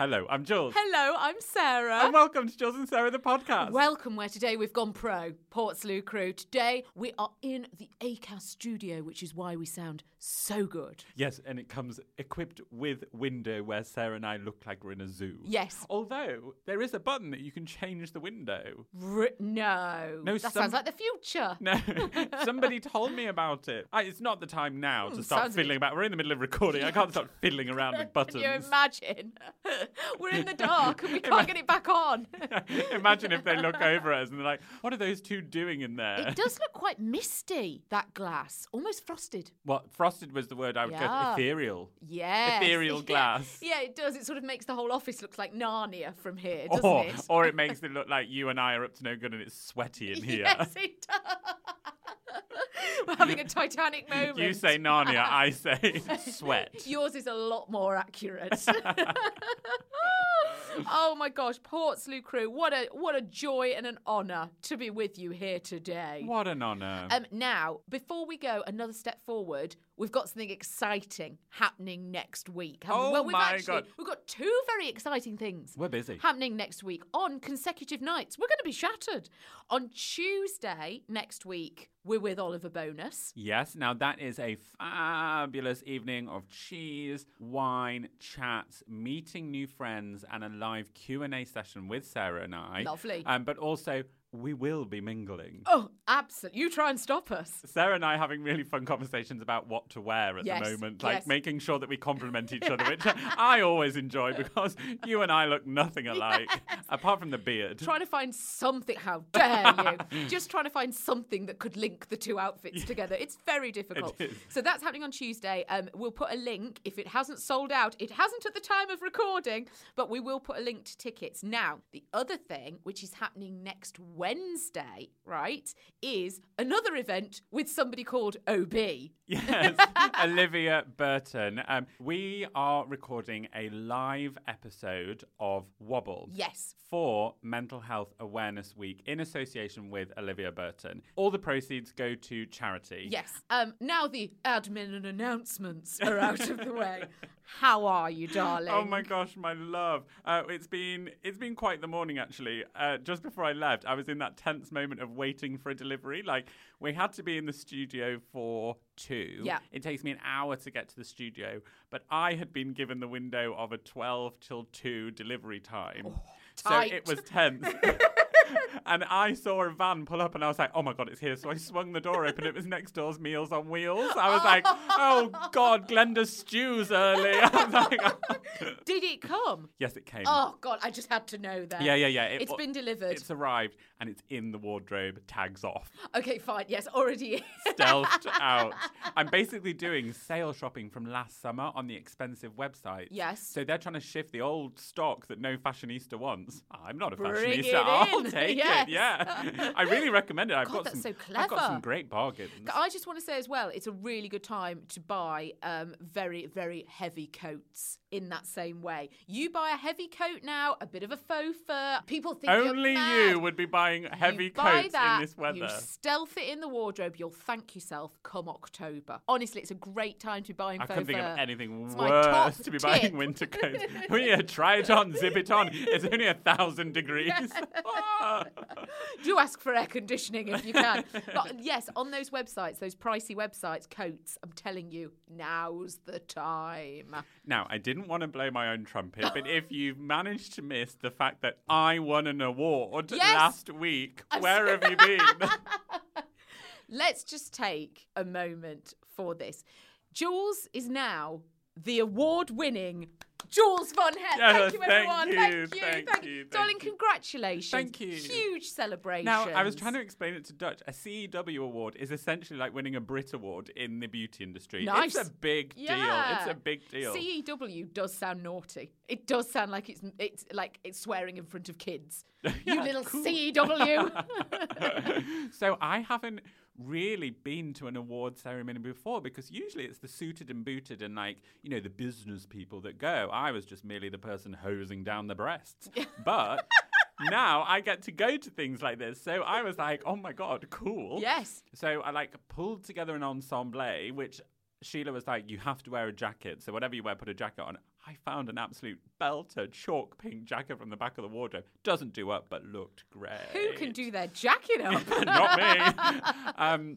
Hello, I'm Jules. Hello, I'm Sarah. And welcome to Jules and Sarah the podcast. Welcome, where today we've gone pro, Portslade crew. Today we are in the ACAS studio, which is why we sound so good. yes, and it comes equipped with window where Sarah and I look like we're in a zoo. Yes. Although there is a button that you can change the window. R- no. No, that some- sounds like the future. No, somebody told me about it. I, it's not the time now to Hmm, start fiddling about. We're in the middle of recording. I can't start fiddling around with buttons. Can you imagine? We're in the dark and we can't get it back on. Imagine if they look over at us and they're like, "What are those two doing in there?" It does look quite misty, that glass. Almost frosted. What frosted was the word I would Yeah. go. Ethereal. Yes. Ethereal Yeah. glass. Yeah, it does. It sort of makes the whole office look like Narnia from here, doesn't Or, it? or it makes it look like you and I are up to no good and it's sweaty in here. Yes, it does. We're having a Titanic moment. You say Narnia, I say sweat. Yours is a lot more accurate. oh my gosh, Portslade crew, what a what a joy and an honour to be with you here today. What an honour. Um, now, before we go another step forward, we've got something exciting happening next week. we? Oh well, we've my actually God. we've got two very exciting things. We're busy. Happening next week on consecutive nights. We're going to be shattered. On Tuesday next week, we're with Oliver Bonas. Yes, now that is a fabulous evening of cheese, wine, chats, meeting new friends, and a live Q and A session with Sarah and I. Lovely. Um, but also, we will be mingling. Oh, absolutely. You try and stop us. Sarah and I are having really fun conversations about what to wear at Yes, the moment, like yes. making sure that we compliment each other, which I always enjoy because you and I look nothing alike, apart from the beard. Trying to find something. How dare you? Just trying to find something that could link the two outfits together. It's very difficult. It. So that's happening on Tuesday. Um, we'll put a link if it hasn't sold out. It hasn't at the time of recording, but we will put a link to tickets. Now, the other thing, which is happening next Wednesday, right, is another event with somebody called OB. Yes, Olivia Burton. Um, we are recording a live episode of Wobble. Yes. For Mental Health Awareness Week in association with Olivia Burton. All the proceeds go to charity. Yes. Um, now the admin and announcements are out of the way. How are you, darling? Oh my gosh, my love! Uh, it's been it's been quite the morning actually. Uh, just before I left, I was in that tense moment of waiting for a delivery. Like we had to be in the studio for two. Yeah. It takes me an hour to get to the studio, but I had been given the window of a twelve till two delivery time, so tight. it was tense. And I saw a van pull up and I was like, oh my God, it's here. So I swung the door open. It was next door's Meals on Wheels. I was like, oh God, Glenda's stew's early. Like, Did it come? yes, it came. Oh God, I just had to know that. Yeah, yeah, yeah. It- It's been delivered. It's arrived and it's in the wardrobe, tags off, Okay, fine. Yes, already. is. stealthed out. I'm basically doing sale shopping from last summer on the expensive website. Yes. So they're trying to shift the old stock that no fashionista wants. I'm not a Bring fashionista. it I'll take Yes. it. Yeah. I really recommend it. I've God, got that's some. so I've got some great bargains. I just want to say as well, it's a really good time to buy um, very, very heavy coats in that same way. You buy a heavy coat now, a bit of a faux fur. People think you're Only you would be buying heavy you coats that, in this weather. You stealth it in the wardrobe. You'll thank yourself come October. Honestly, it's a great time to be buying I couldn't think of anything It's worse to be tip. buying winter coats. oh yeah, try it on, zip it on. It's only a thousand degrees. Do ask for air conditioning if you can. But yes, on those websites, those pricey websites, coats, I'm telling you, now's the time. Now, I didn't want to blow my own trumpet, but if you've managed to miss the fact that I won an award Yes! last week, I'm where so- have you been? Let's just take a moment for this. Jules is now the award winning Jules Von Hep. Yes, thank you, thank everyone. you, thank you. thank you, thank Darling, congratulations. Thank you. Huge celebration. now, I was trying to explain it to Dutch. A CEW award is essentially like winning a Brit award in the beauty industry. Nice. It's a big deal. It's a big deal. CEW does sound naughty. It does sound like it's it's like it's swearing in front of kids. you little cool. CEW. so I haven't really been to an award ceremony before because usually it's the suited and booted and like you know the business people that go. I was just merely the person hosing down the breasts, but. now I get to go to things like this. So I was like, oh my God, cool. yes. So I like pulled together an ensemble, which Sheila was like, you have to wear a jacket. So whatever you wear, put a jacket on. I found an absolute belter chalk pink jacket from the back of the wardrobe. Doesn't do up, but looked great. Who can do their jacket up? Not me. um,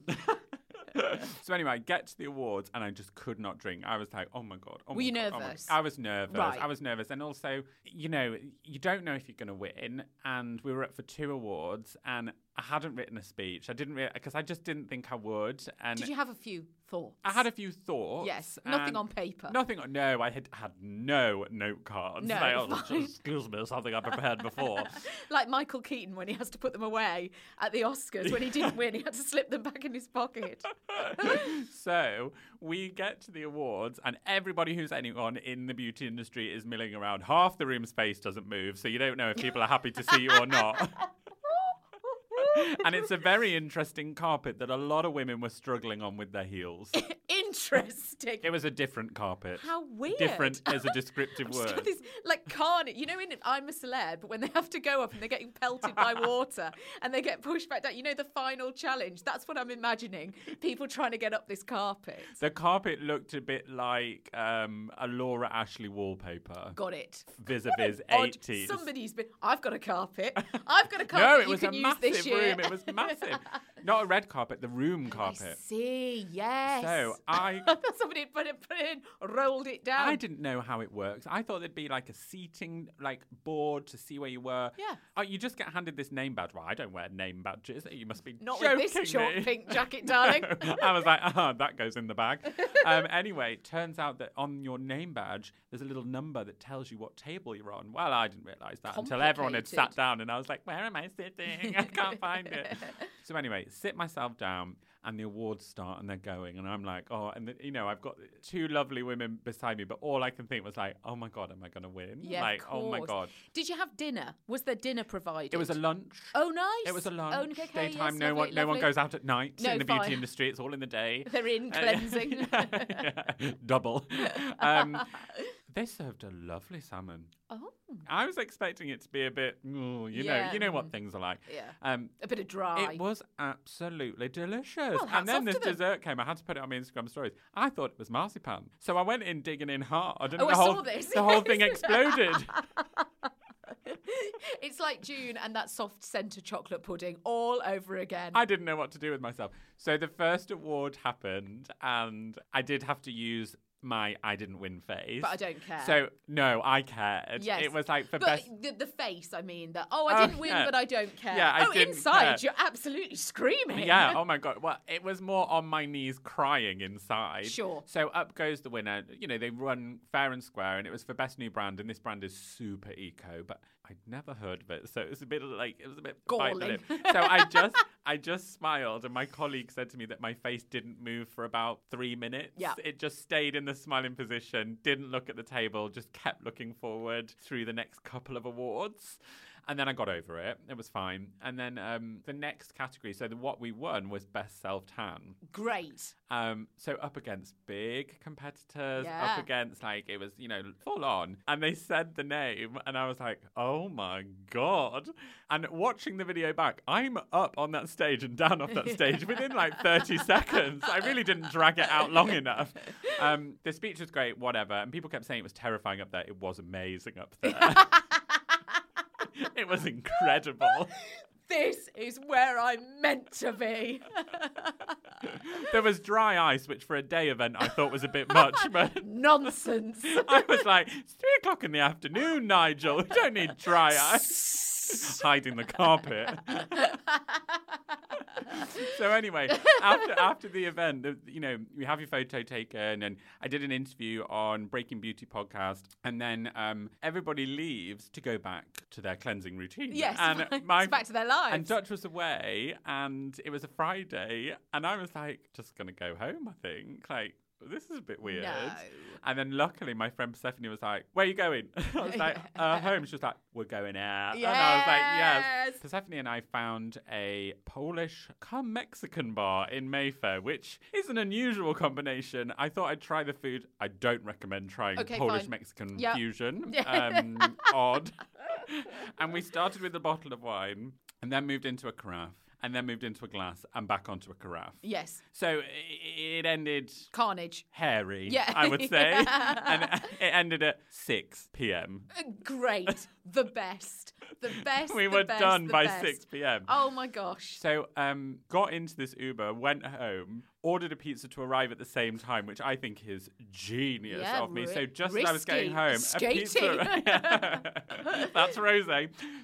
so anyway, I get to the awards and I just could not drink. I was like, oh my god. Oh Were my you God, oh nervous? God. I was nervous. Right. I was nervous, and also, you know, you don't know if you're going to win. And we were up for two awards, and I hadn't written a speech. I didn't really, because I just didn't think I would. And Did you have a few thoughts? I had a few thoughts. Yes, nothing on paper. Nothing. on- No, I had had no note cards. No, Like, oh, excuse me, something I prepared before. like Michael Keaton when he has to put them away at the Oscars when he didn't win, he had to slip them back in his pocket. so we get to the awards, and everybody who's anyone in the beauty industry is milling around. Half the room space doesn't move, so you don't know if people are happy to see you or not. and it's a very interesting carpet that a lot of women were struggling on with their heels. Interesting. It was a different carpet. How weird. Different is a descriptive word. this like carnage. You know, in I'm a celeb, when they have to go up and they're getting pelted by water and they get pushed back down. You know, the final challenge. That's what I'm imagining. People trying to get up this carpet. The carpet looked a bit like um, a Laura Ashley wallpaper. Got it. Vis-a-vis Odd. 80s. Somebody's been. I've got a carpet. I've got a carpet. No, it you was can a use massive room. It was massive. Not a red carpet, the room carpet. I see. Yes. So I thought Somebody had put it, put it in, rolled it down. I didn't know how it works. I thought there'd be like a seating like board to see where you were. Yeah. Oh, you just get handed this name badge. Well, I don't wear name badges. You must be Not joking with this short me. pink jacket, darling. I was like, oh, that goes in the bag. Um, anyway, turns out that on your name badge, there's a little number that tells you what table you're on. Well, I didn't realise that until everyone had sat down, and I was like, where am I sitting? I can't find it. So anyway, sit myself down. And the awards start and they're going, and I'm like, oh, and the, you know, I've got two lovely women beside me, but all I can think was like, oh my god, am I gonna win? Yeah, like, oh my god. Did you have dinner? Was there dinner provided? It was a lunch. Oh, nice. It was a lunch. Oh, okay, Daytime. yes, no lovely, one. No one goes out at night No, in the fine. beauty industry. It's all in the day. They're in Uh, cleansing. yeah, double. Um, they served a lovely salmon. oh, I was expecting it to be a bit, you know, you know what things are like. Yeah. Um, a bit of dry. it was absolutely delicious. Well, and then this dessert came. I had to put it on my Instagram stories. I thought it was marzipan, so I went in digging in hard, and Oh, the I whole saw this, the whole thing exploded. it's like June and that soft centre chocolate pudding all over again. I didn't know what to do with myself. So the first award happened, and I did have to use my I didn't win face. But I don't care. So no, I cared. yes. It was like for but best. the, the face, I mean, that oh, I Oh, didn't win, yeah. but I don't care. Yeah, I oh, didn't inside, care. you're absolutely screaming. Yeah, oh my god. Well, it was more on my knees crying inside. Sure. So up goes the winner. You know, they run fair and square and it was for best new brand and this brand is super eco, but I'd never heard of it. So it was a bit like it was a bit Galling. So I just I just smiled and my colleague said to me that my face didn't move for about 3 minutes. Yeah. It just stayed in the smiling position, didn't look at the table, just kept looking forward through the next couple of awards. And then I got over it. It was fine. And then um, the next category, so the, what we won was best self tan. Great. Um, so up against big competitors, Yeah. up against like it was, you know, full on. And they said the name, and I was like, oh my god! And watching the video back, I'm up on that stage and down off that stage within like 30 seconds. I really didn't drag it out long enough. Um, the speech was great, whatever, and people kept saying it was terrifying up there. It was amazing up there. it was incredible. This is where I'm meant to be. There was dry ice, which for a day event I thought was a bit much, but Nonsense. I was like, it's three o'clock in the afternoon, Nigel. We don't need dry ice. Hiding the carpet. so anyway, after after the event, you know, you have your photo taken, and I did an interview on Breaking Beauty podcast, and then um, everybody leaves to go back to their cleansing routine. Yes, and it's back to their lives. And Dutch was away, and it was a Friday, and I was like, just gonna go home. I think like. This is a bit weird. No. And then luckily my friend Persephone was like, Where are you going? I was like, uh, home. She was like, We're going out. And I was like, Yes. Yes. Persephone and I found a Polish come Mexican bar in Mayfair, which is an unusual combination. I thought I'd try the food. I don't recommend trying Okay, Polish. Mexican Yep. fusion. Um, odd. and we started with a bottle of wine and then moved into a carafe and then moved into a glass and back onto a carafe. yes. So it ended Carnage. hairy, Yeah. I would say. and it ended at 6 p.m. Great. the best. The best. We the were best, done by best. 6 p.m. Oh my gosh. So, um, got into this Uber, went home, ordered a pizza to arrive at the same time, which I think is genius Yeah, of me. So just as I was getting risky, home, a pizza. That's Rose.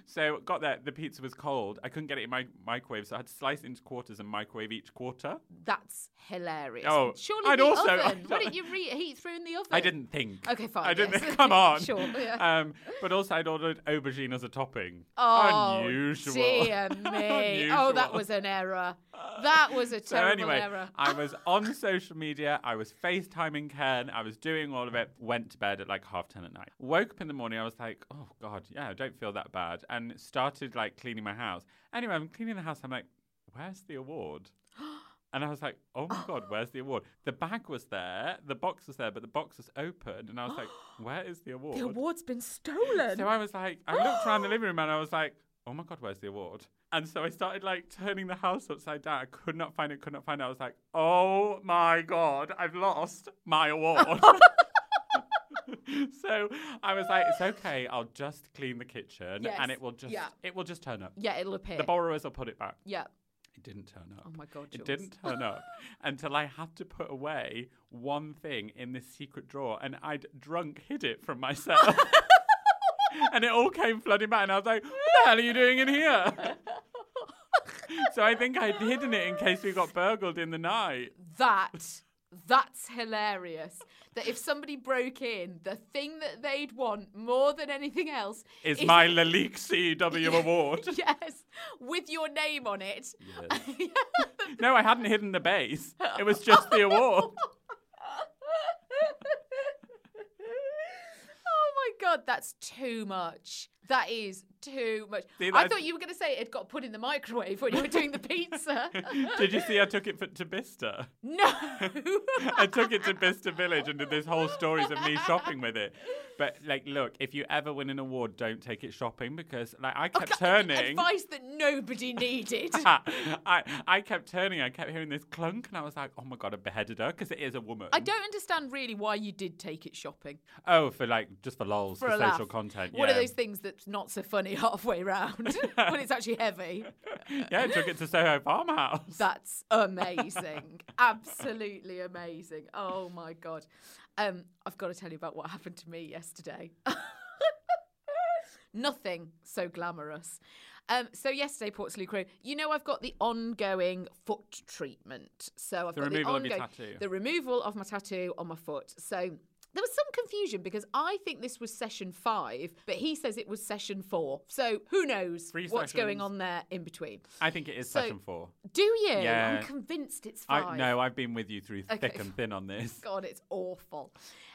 So got there. The pizza was cold. I couldn't get it in my microwave, so I had to slice it into quarters and microwave each quarter. That's hilarious. Oh, surely I'd the also- oven. Why didn't you reheat through in the oven? I didn't think. Okay, fine, I didn't. yes. Come on. Sure, yeah. Um, but also, I'd ordered aubergine as a topping. Oh, Unusual. dear me. Oh, that was an error. That was a terrible So anyway, error. I was on social media. I was FaceTiming Ken. I was doing all of it. Went to bed at like half ten at night. Woke up in the morning. I was like, oh god, yeah, I don't feel that bad. And started like cleaning my house. Anyway, I'm cleaning the house. I'm like, where's the award? And I was like, oh my God, where's the award? The bag was there, the box was there, but the box was open. And I was like, where is the award? the award's been stolen. So I was like, I looked around the living room and I was like, oh my God, where's the award? And so I started like turning the house upside down. I could not find it, could not find it. I was like, oh my God, I've lost my award. so I was like, it's okay, I'll just clean the kitchen Yes, and it will just yeah. it will just turn up. yeah, it'll appear. The borrowers will put it back. yeah. It didn't turn up. Oh my God, It didn't turn up until I had to put away one thing in this secret drawer and I'd drunk hid it from myself. and it all came flooding back and I was like, what the hell are you doing in here? so I think I'd hidden it in case we got burgled in the night. That that's hilarious. That if somebody broke in, the thing that they'd want more than anything else Is my Lalique CEW award. yes, with your name on it. Yes. No, I hadn't hidden the base. It was just the award. Oh my god, that's too much. That is too much. See, I thought you were going to say it got put in the microwave when you were doing the pizza. Did you see I took it for, to Bicester? no. I took it to Bicester Village and did this whole stories of me shopping with it. But like, look, if you ever win an award, don't take it shopping because like I kept turning. Advice that nobody needed. I I kept turning. I kept hearing this clunk, and I was like, "Oh my god, I beheaded her!" Because it is a woman. I don't understand really why you did take it shopping. Oh, for like just for lols, For for, a laugh. social content. One yeah. of those things that's not so funny halfway round when it's actually heavy. yeah, I took it to Soho Farmhouse. That's amazing. Absolutely amazing. Oh my god. Um, I've got to tell you about what happened to me yesterday. Nothing so glamorous. Um, so yesterday, Portslade Crow, you know I've got the ongoing foot treatment. So I've The got removal of the ongoing, tattoo. the removal of my tattoo on my foot. So there was some confusion because I think this was session five, but he says it was session four. So who knows Three what's going on there in between? I think it is So- session four. Do you? Yeah. I'm convinced it's five. I no, I've been with you through Okay. thick and thin on this. God, it's awful.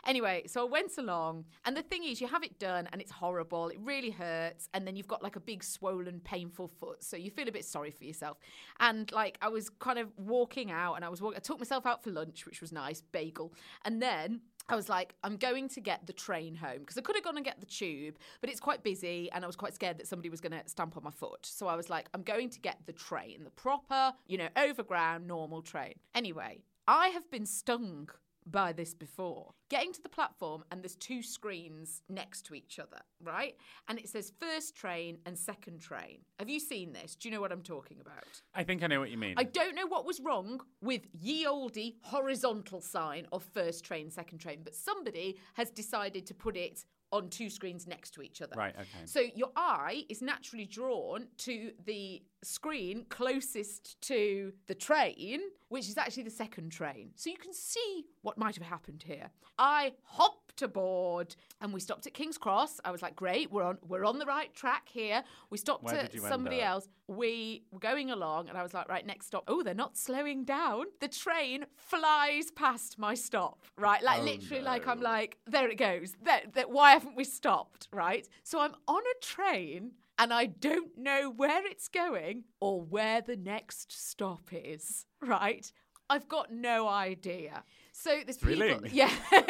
Anyway, so I went along, and the thing is, you have it done, and it's horrible. It really hurts, and then you've got like a big, swollen, painful foot, so you feel a bit sorry for yourself. And like, I was kind of walking out, and I was walking. I took myself out for lunch, which was nice, bagel, and then. I was like, I'm going to get the train home because I could have gone and get the tube, but it's quite busy and I was quite scared that somebody was going to stamp on my foot. So I was like, I'm going to get the train, the proper, you know, overground, normal train. Anyway, I have been stung by this before. Getting to the platform, and there's two screens next to each other, right? And it says first train and second train. Have you seen this? Do you know what I'm talking about? I think I know what you mean. I don't know what was wrong with ye olde horizontal sign of first train, second train, but somebody has decided to put it on two screens next to each other. Right, okay. So your eye is naturally drawn to the screen closest to the train, which is actually the second train. So you can see what might have happened here. I hopped aboard and we stopped at King's Cross. I was like, great, we're on we're on the right track here. We stopped Where at did you end somebody else. We were going along and I was like, right, next stop. Oh, they're not slowing down. The train flies past my stop. Right? Like Oh, literally like I'm like, there it goes. That that why haven't we stopped? Right? So I'm on a train and I don't know where it's going or where the next stop is. Right? I've got no idea. So there's people, yeah.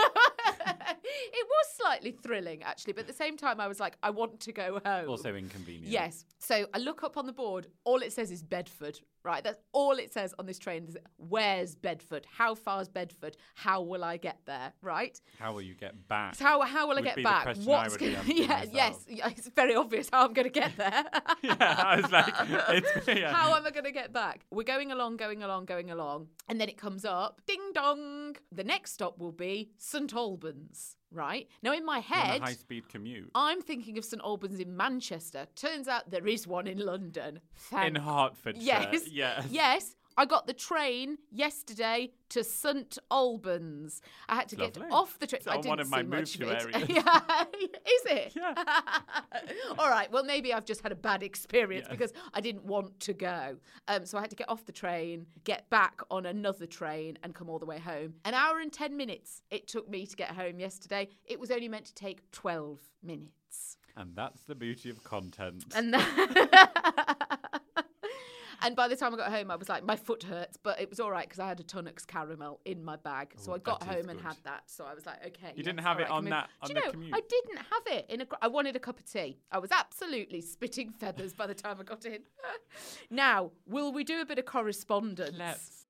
it was slightly thrilling actually, but at the same time I was like, I want to go home. also inconvenient. Yes. So I look up on the board. All it says is Bedford. Right. That's all it says on this train. Is, Where's Bedford? How far's Bedford? How will I get there? Right. How will you get back? So how how will I get back? would gonna- asking yeah, yes, yeah, it's very obvious how I'm going to get there. yeah, I was like, it's, yeah. How am I going to get back? We're going along, going along, going along, and then it comes up, ding dong. The next stop will be St Albans. Right now, in my head, high speed commute. I'm thinking of St Albans in Manchester. Turns out there is one in London. Thank in Hertfordshire. Yes. Yes. Yes. I got the train yesterday to St Albans. I had to get off the train. I didn't one of my see much move of to it. areas. yeah. Is it? Yeah. All right. Well, maybe I've just had a bad experience Yeah. because I didn't want to go. Um, so I had to get off the train, get back on another train, and come all the way home. An hour and 10 minutes it took me to get home yesterday. It was only meant to take 12 minutes. And that's the beauty of content. And and by the time I got home, I was like, my foot hurts, but it was all right because I had a Tunnock's caramel in my bag. So Oh, I got that is home and had that. So I was like, okay. You didn't have it right, I on that- on Do the you know, commute? I didn't have it in a. gr- I wanted a cup of tea. I was absolutely spitting feathers by the time I got in. now, will we do a bit of correspondence? Let's.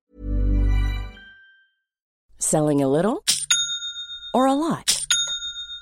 Selling a little or a lot?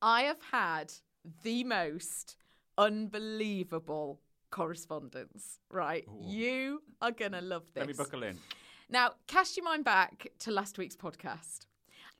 I have had the most unbelievable correspondence, right? You are going to love this. Let me buckle in. Now, cast your mind back to last week's podcast.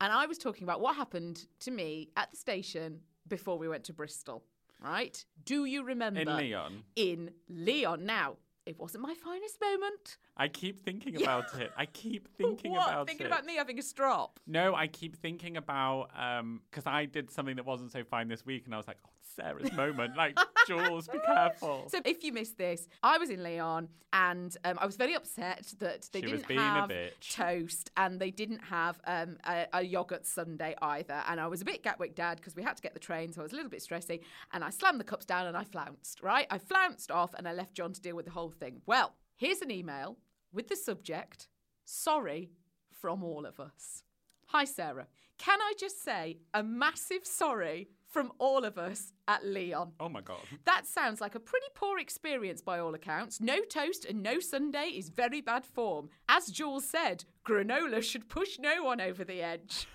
And I was talking about what happened to me at the station before we went to Bristol, right? Do you remember? In Leon. In Leon. Now, it wasn't my finest moment. I keep thinking about it. I keep thinking what? about Thinking it. about me having a strop. No, I keep thinking about um because I did something that wasn't so fine this week, and I was like, "Oh, Sarah's moment!" Like Jules, be careful. So if you missed this, I was in Leon and um, I was very upset that they She didn't have toast and they didn't have um, a, a yogurt sundae either. And I was a bit Gatwick dad because we had to get the train, so I was a little bit stressy. And I slammed the cups down and I flounced, right? I flounced off and I left John to deal with the whole thing. Well, here's an email with the subject Sorry from all of us. Hi, Sarah. Can I just say a massive sorry from all of us at Leon? oh my god. That sounds like a pretty poor experience by all accounts. No toast and no sundae is very bad form. As Jules said, granola should push no one over the edge.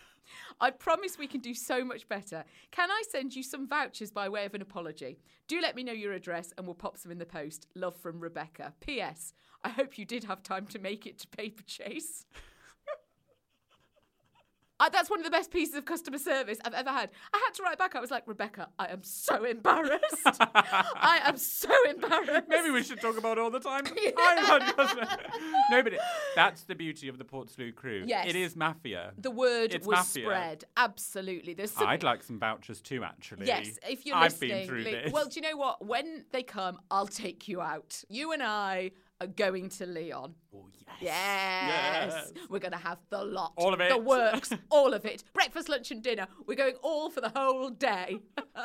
I promise we can do so much better. Can I send you some vouchers by way of an apology? Do let me know your address and we'll pop some in the post. Love from Rebecca. P.S. I hope you did have time to make it to Paper Chase. Uh, that's one of the best pieces of customer service I've ever had. I had to write back. I was like, Rebecca, I am so embarrassed. I am so embarrassed. Maybe we should talk about it all the time. I'm not customer- no, but it, that's the beauty of the Portslade crew. Yes. It is mafia. The word It's was mafia. spread. Absolutely. There's some, I'd like some vouchers too, actually. Yes, if you're I've listening. been through like- this. Well, do you know what? When they come, I'll take you out. You and I are going to Leon. Oh, yes. Yes. Yes. We're going to have the lot. All of it. The works. all of it. Breakfast, lunch, and dinner. We're going all for the whole day.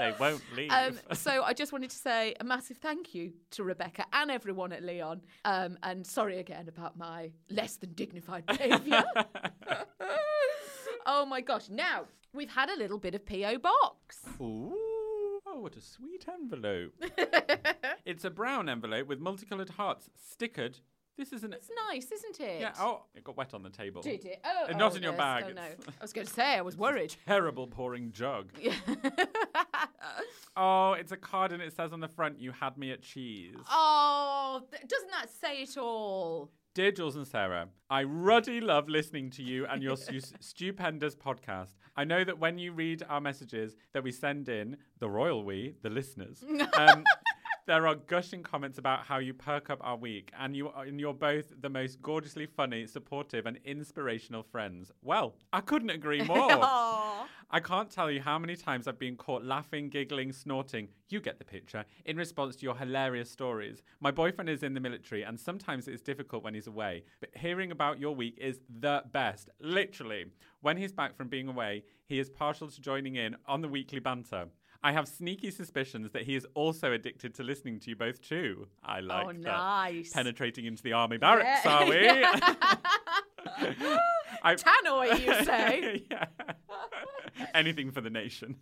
They won't leave. Um, so I just wanted to say a massive thank you to Rebecca and everyone at Leon. Um, and sorry again about my less than dignified behaviour. oh my gosh. Now, we've had a little bit of P.O. Box. Ooh, oh, what a sweet envelope. it's a brown envelope with multicoloured hearts stickered. This is an. It's nice, isn't it? Yeah, oh, it got wet on the table. Did it? Oh, Uh, not oh, in your yes. bag. Oh, no. I was going to say, I was worried. Terrible pouring jug. Oh, it's a card and it says on the front, You had me at cheese. oh, th- doesn't that say it all? Dear Jules and Sarah, I ruddy love listening to you and your stu- stupendous podcast. I know that when you read our messages that we send in, the royal we, the listeners, um, there are gushing comments about how you perk up our week, and you are, and you're both the most gorgeously funny, supportive, and inspirational friends. Well, I couldn't agree more. I can't tell you how many times I've been caught laughing, giggling, snorting. You get the picture. In response to your hilarious stories. My boyfriend is in the military, and sometimes it's difficult when he's away. But hearing about your week is the best. Literally. When he's back from being away, he is partial to joining in on the weekly banter. I have sneaky suspicions that he is also addicted to listening to you both too. I oh, like that. nice. Penetrating into the army barracks, Yeah. are we? I- Tannoy, you say? yeah. Anything for the nation.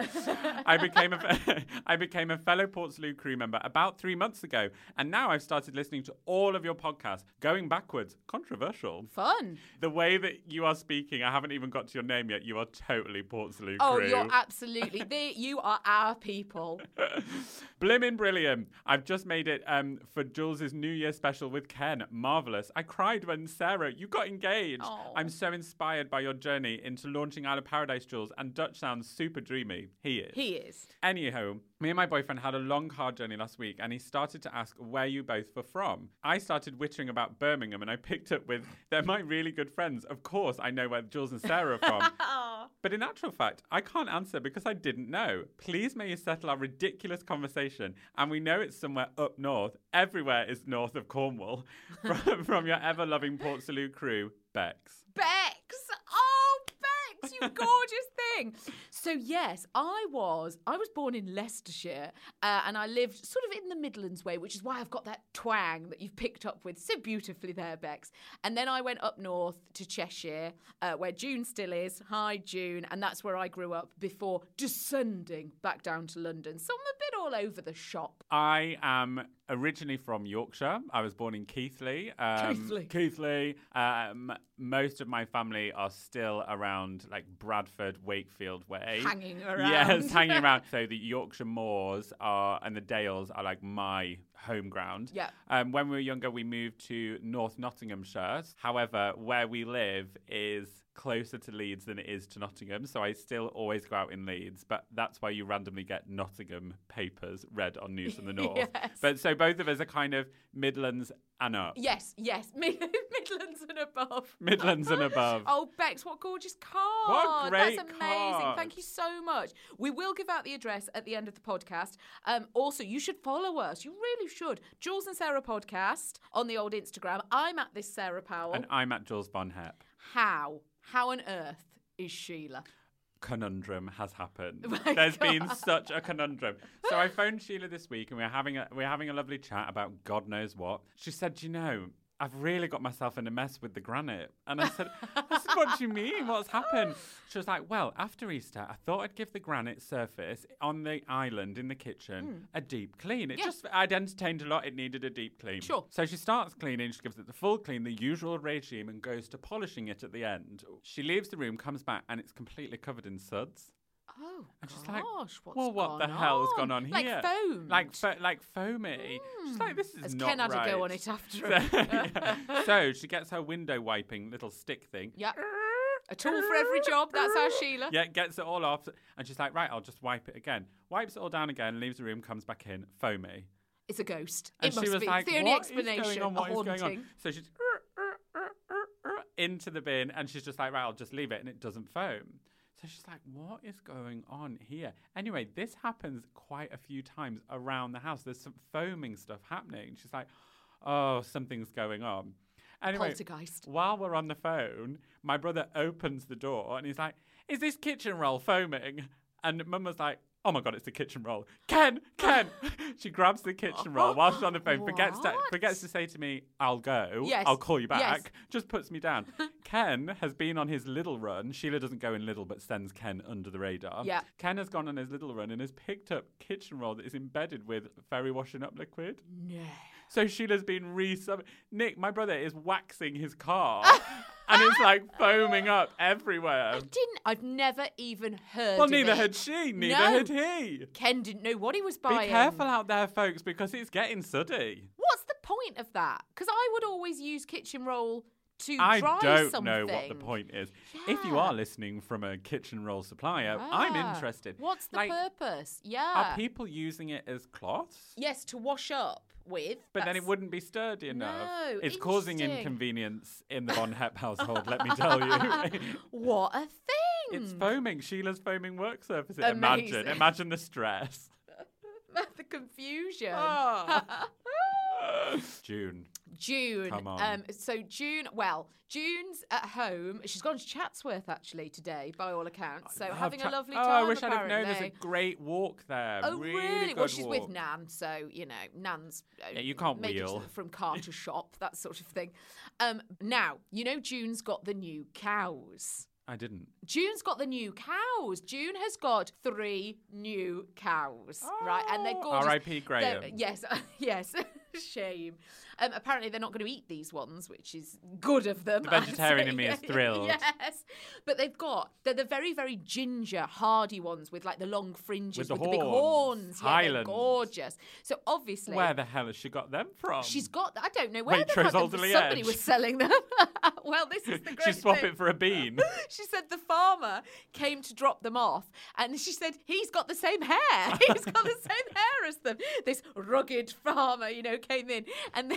I became a I became a fellow Portslade crew member about three months ago, and now I've started listening to all of your podcasts, going backwards. Controversial. Fun. The way that you are speaking, I haven't even got to your name yet. You are totally Portslade Oh, crew. you're absolutely. They, you are our people. Blimmin' brilliant. I've just made it um, for Jules' New Year special with Ken. Marvellous. I cried when Sarah, you got engaged. Oh. I'm so inspired by your journey into launching Isle of Paradise, Jules, and Dutch sounds super dreamy. He is. He is. Anyhow, me and my boyfriend had a long car journey last week and he started to ask where you both were from. I started wittering about Birmingham and I picked up with, they're my really good friends. Of course, I know where Jules and Sarah are from. But in actual fact, I can't answer because I didn't know. Please may you settle our ridiculous conversation. And we know it's somewhere up north. Everywhere is north of Cornwall. from, from your ever loving Port Salut crew, Bex. Bex. Oh, Bex, you gorgeous thing. So yes, I was. I was born in Leicestershire, uh, and I lived sort of in the Midlands way, which is why I've got that twang that you've picked up with so beautifully there, Bex. And then I went up north to Cheshire, uh, where June still is. Hi, June, and that's where I grew up before descending back down to London. So I'm a bit all over the shop. I am originally from Yorkshire. I was born in Keighley. Um, Keighley. Keighley. Um, most of my family are still around like Bradford, Wakefield way. Hanging around. Yes, hanging around. So the Yorkshire moors are and the Dales are like my home ground. Yeah. Um, when we were younger, we moved to North Nottinghamshire. However, where we live is closer to Leeds than it is to Nottingham. So I still always go out in Leeds, but that's why you randomly get Nottingham papers read on News from the North. Yes. But so both of us are kind of Midlands and up. Yes, yes, Mid- Midlands and above. Midlands and above. Oh, Bex, what gorgeous card! What a great That's amazing. card. Thank you so much. We will give out the address at the end of the podcast. Um, also, you should follow us. You really should. Jules and Sarah podcast on the old Instagram. I'm at this Sarah Powell. And I'm at Jules Von Hep. How? How on earth is Sheila? Conundrum has happened. Oh my There's been such a conundrum. So I phoned Sheila this week and we're having a we're having a lovely chat about God knows what. She said, you know, I've really got myself in a mess with the granite. And I said, I said, What do you mean? What's happened? She was like, Well, after Easter, I thought I'd give the granite surface on the island in the kitchen hmm. a deep clean. It. Yeah. just I'd entertained a lot, it needed a deep clean. Sure. So she starts cleaning, she gives it the full clean, the usual regime, and goes to polishing it at the end. She leaves the room, comes back, and it's completely covered in suds. Oh, And she's gosh, like, what's well, what the gone hell's gone on Like here? foam. Like, fo- like foamy. She's like, this is As not Ken had right. to go on it after. So, yeah. So she gets her window wiping little stick thing. yeah. A tool for every job. That's our Sheila. Yeah, gets it all off, and she's like, right, I'll just wipe it again. Wipes it all down again, leaves the room, comes back in, foamy. It's a ghost. And it must she was be. like, it's the only "What is explanation. on? What a is going on?" haunting. So she's into the bin, and she's just like, right, I'll just leave it, and it doesn't foam. So she's like, what is going on here? Anyway, this happens quite a few times around the house. There's some foaming stuff happening. She's like, oh, something's going on. Anyway, Poltergeist. while we're on the phone, my brother opens the door and he's like, Is this kitchen roll foaming? And mum was like, Oh my god, it's the kitchen roll. Ken, Ken. she grabs the kitchen roll while she's on the phone, forgets to What? forgets to say to me, I'll go. Yes, I'll call you back. yes. Just puts me down. Ken has been on his little run. Sheila doesn't go in little but sends Ken under the radar. Yeah. Ken has gone on his little run and has picked up kitchen roll that is embedded with fairy washing up liquid. No. So Sheila's been re Nick, my brother, is waxing his car and it's like foaming up everywhere. I didn't. I've never even heard. Well, neither it. had she, neither No. had he. Ken didn't know what he was buying. Be careful out there, folks, because it's getting suddy. What's the point of that? Because I would always use kitchen roll to I dry don't something. know what the point is. If you are listening from a kitchen roll supplier, I'm Ah, interested. What's the like, purpose? Yeah. Are people using it as cloths? yes, to wash up with. But then it wouldn't be sturdy enough. No, it's causing inconvenience in the Von Hep household, let me tell you. What a thing! It's foaming. Sheila's foaming work surface. Imagine. Amazing. Imagine the stress. the confusion. Ah. June. June. Come on. Um, so June. Well, June's at home. She's gone to Chatsworth actually today, by all accounts. So having Cha- a lovely oh, time. I wish I'd have known there's a great walk there. Oh really? really? Good Well, she's with. Nan, so you know Nan's. uh, Yeah, you can't wheel. from car to shop, that sort of thing. Um, now you know June's got the new cows. I didn't. June's got the new cows. June has got three new cows, right? And they're Oh. gorgeous. R.I.P. They're- Graham. Yes, yes. Shame. Um, apparently, they're not going to eat these ones, which is good of them. The vegetarian in me is thrilled. Yes, but they've got they're the very very ginger hardy ones with like the long fringes With the big horns. horns. Yeah, they're Highlands. gorgeous. So obviously, Where the hell has she got them from? She's got. I don't know where they got them. Somebody was selling them. well, this is the great she swap thing. it for a bean. She said the farmer came to drop them off, and she said he's got the same hair. He's got the same hair as them. This rugged farmer, you know, came in and they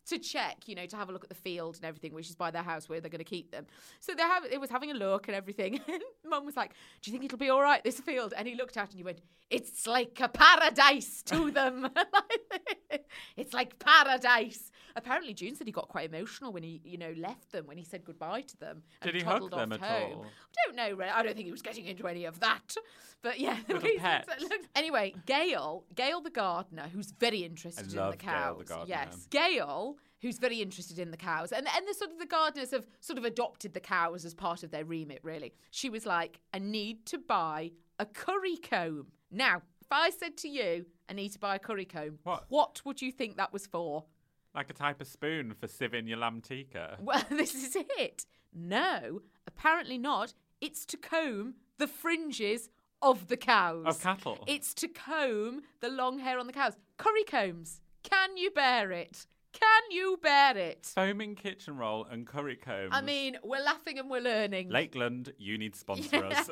to check, you know, to have a look at the field and everything, which is by their house where they're going to keep them. So they have. It was having a look and everything. And Mum was like, "Do you think it'll be all right this field?" And he looked out and he went, "It's like a paradise to them. it's like paradise." Apparently, June said he got quite emotional when he, you know, left them when he said goodbye to them. and Did he hug them at home. all? I don't know. really. I don't think he was getting into any of that. But yeah, the Little way pets. said it looked- Anyway, Gail, Gail the gardener, who's very interested in love the Gail cows. the gardener. Yes, Gail, who's very interested in the cows, and and the sort of the gardeners have sort of adopted the cows as part of their remit. Really, she was like, I need to buy a curry comb. Now, if I said to you, I need to buy a curry comb, What? what would you think that was for? like a type of spoon for sieving your lamb tikka. Well, this is it. No, apparently not. It's to comb the fringes of the cows. Of cattle? It's to comb the long hair on the cows. Curry combs. Can you bear it? Can you bear it? Foaming kitchen roll and curry comb. I mean, we're laughing and we're learning. Lakeland, you need to sponsor us.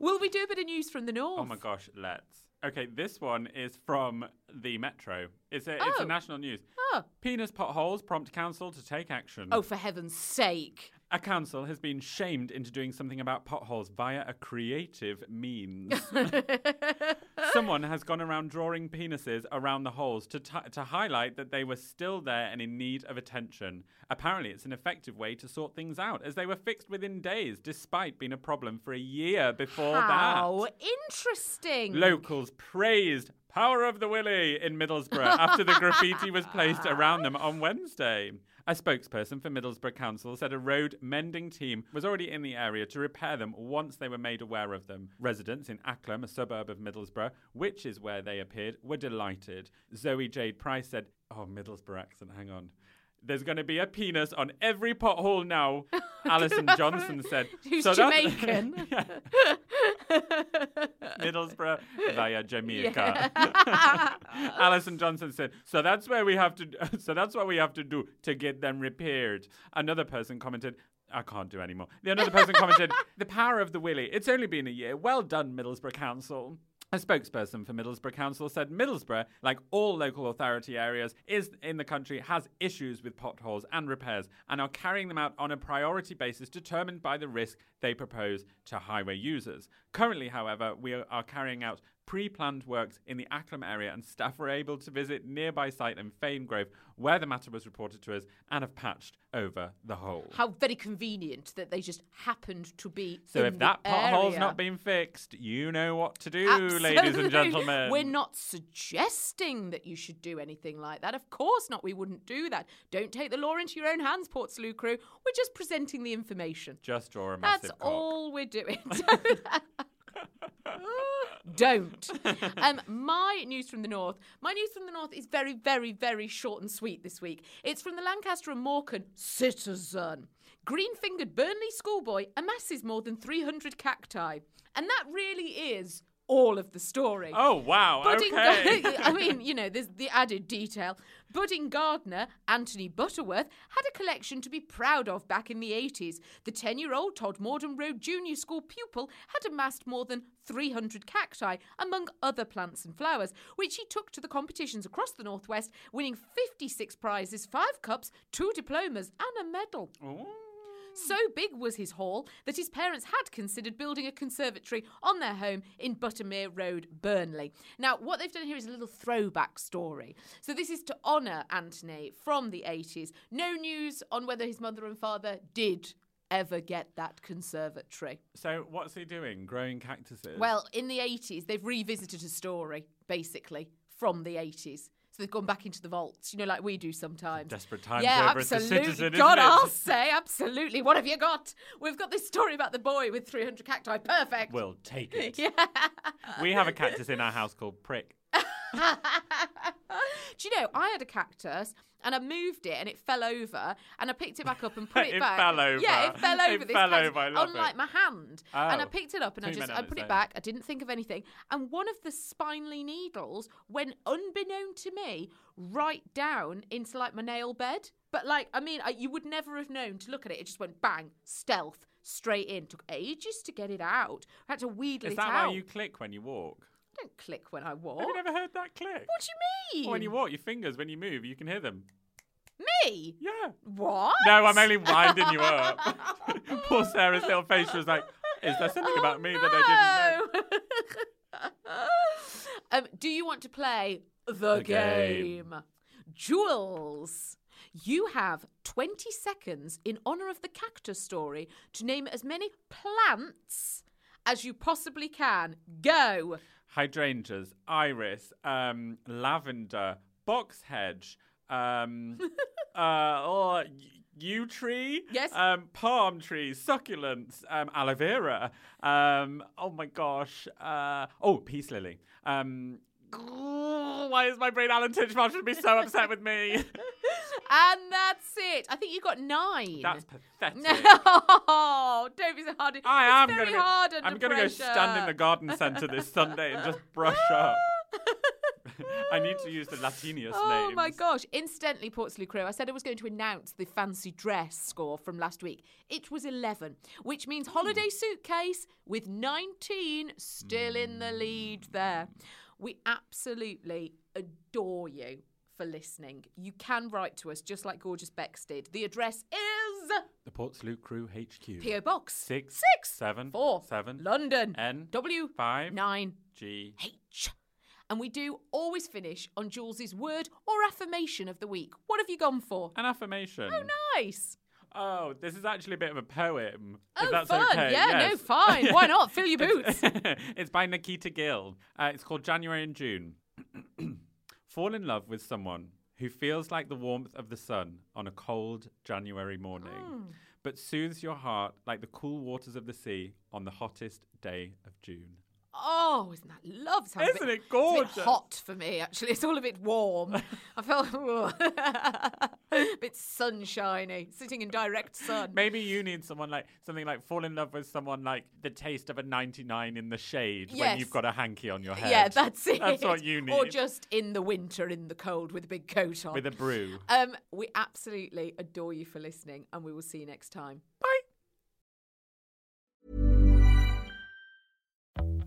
Will we do a bit of news from the north? oh my gosh, let's. Okay, this one is from the Metro. It's a, it's Oh. a national news. Oh. Penis potholes prompt council to take action. Oh, for heaven's sake. A council has been shamed into doing something about potholes via a creative means. Someone has gone around drawing penises around the holes to, ti to highlight that they were still there and in need of attention. Apparently, it's an effective way to sort things out, as they were fixed within days, despite being a problem for a year before How that. interesting. Locals praised Power of the Willy in Middlesbrough after the graffiti was placed around them on Wednesday. A spokesperson for Middlesbrough Council said a road mending team was already in the area to repair them once they were made aware of them. Residents in Acklam, a suburb of Middlesbrough, which is where they appeared, were delighted. Zoe Jade Price said, Oh, Middlesbrough accent, hang on. There's going to be a penis on every pothole now, oh, Alison Johnson said. Who's that's- Jamaican. Middlesbrough via Jamaica. Alison Johnson said, "So that's where we have to. So that's what we have to do to get them repaired." Another person commented. I can't do anymore. The another person commented, "The power of the willy. It's only been a year. Well done, Middlesbrough Council." A spokesperson for Middlesbrough Council said Middlesbrough, like all local authority areas, is in the country has issues with potholes and repairs and are carrying them out on a priority basis determined by the risk they propose to highway users. Currently, however, we are carrying out pre-planned works in the Acklam area and staff were able to visit nearby site in Fane Grove where the matter was reported to us and have patched over the hole. How very convenient that they just happened to be. so if that pothole's not been fixed, you know what to do, ladies and gentlemen. We're not suggesting that you should do anything like that. Of course not. We wouldn't do that. Don't take the law into your own hands, Portslade crew. We're just presenting the information. Just draw a massive That's cock. all we're doing. Don't. Um, my news from the north. My news from the north is very, very, very short and sweet this week. It's from the Lancaster and Morecambe Citizen. Green-fingered Burnley schoolboy amasses more than 300 cacti, and that really is all of the story. Oh wow! Budding okay. I mean, you know, there's the added detail. Budding gardener Anthony Butterworth had a collection to be proud of back in the 80s. The 10 year old Todmorden Road Junior School pupil had amassed more than 300 cacti, among other plants and flowers, which he took to the competitions across the Northwest, winning 56 prizes, 5 cups, 2 diplomas, and a medal. So big was his haul that his parents had considered building a conservatory on their home in Buttermere Road, Burnley. Now, what they've done here is a little throwback story. So, this is to honour Anthony from the 80s. No news on whether his mother and father did ever get that conservatory. so what's he doing? Growing cactuses? Well, in the 80s, they've revisited a story, basically, from the 80s. So they've gone back into the vaults, you know, like we do sometimes. Desperate times yeah, over at the absolutely. Citizen, God? I'll say, absolutely. What have you got? We've got this story about the boy with 300 cacti. Perfect. we'll take it. yeah. We have a cactus in our house called Prick. Do you know, I had a cactus and I moved it and it fell over and I picked it back up and put it, It back. fell over. Yeah, it fell It over. this fell cactus, over, I love Unlike it. my hand. And I Oh. picked it up and I just I put it own. back. I didn't think of anything. And one of the spinely needles went unbeknown to me right down into like my nail bed. But like, I mean, I, you would never have known to look at it. It just went bang, stealth, straight in. Took ages to get it out. I had to wheedle Is it that out. why you click when you walk? I don't click when I walk. Have you never heard that click? What do you mean? When you walk, your fingers, when you move, you can hear them. Me? Yeah. What? No, I'm only winding you up. Poor Sarah's little face was like, is there something about me that I didn't know? um, do you want to play the, The game. game? Jules, you have 20 seconds in honor of the cactus story to name as many plants as you possibly can. Go. Hydrangeas, iris, um, lavender, box hedge, um, uh, oh, y- yew tree, Yes. um, palm trees, succulents, um, aloe vera, um, oh my gosh, uh, oh, peace lily. Um, why is my brain Alan Titchmarsh should be so upset with me? And that's it. I think you got nine. That's pathetic. No, don't be so hard. I am very gonna go, hard under I'm gonna go stand in the garden centre this Sunday and just brush up. I need to use the Latinius Oh names. my gosh. Incidentally, Portslade Crew, I said I was going to announce the fancy dress score from last week. It was 11, which means Hmm. holiday suitcase with 19 still in the lead there. We absolutely adore you for listening. You can write to us just like Gorgeous Bex did. The address is The Portslade Crew HQ. PO Box Six, six seven, four seven, London N, W five, nine G. H. And we do always finish on Jules's word or affirmation of the week. What have you gone for? An affirmation. Oh, nice. Oh, this is actually a bit of a poem. Oh, if that's fun. okay. Yeah, no, fine. Why not? Fill your boots. it's by Nikita Gill. Uh, it's called January and June. Fall in love with someone who feels like the warmth of the sun on a cold January morning, Hmm. but soothes your heart like the cool waters of the sea on the hottest day of June. Oh, isn't that love? Sounds Isn't bit- it gorgeous? It's a bit hot for me, actually. It's all a bit warm. I felt a bit sunshiny, sitting in direct sun. Maybe you need someone like something like fall in love with someone like the taste of a 99 in the shade when you've got a hanky on your head. Yeah, that's it. That's what you need. Or just in the winter, in the cold, with a big coat on. with a brew. um, we absolutely adore you for listening, and we will see you next time.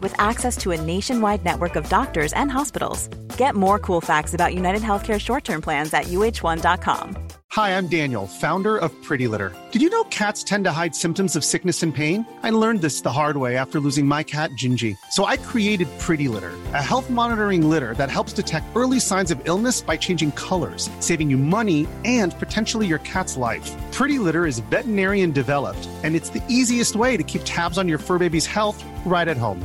with access to a nationwide network of doctors and hospitals. Get more cool facts about United Healthcare short term plans at uhone.com. Hi, I'm Daniel, founder of Pretty Litter. Did you know cats tend to hide symptoms of sickness and pain? I learned this the hard way after losing my cat, Gingy. So I created Pretty Litter, a health monitoring litter that helps detect early signs of illness by changing colors, saving you money and potentially your cat's life. Pretty Litter is veterinarian developed, and it's the easiest way to keep tabs on your fur baby's health right at home.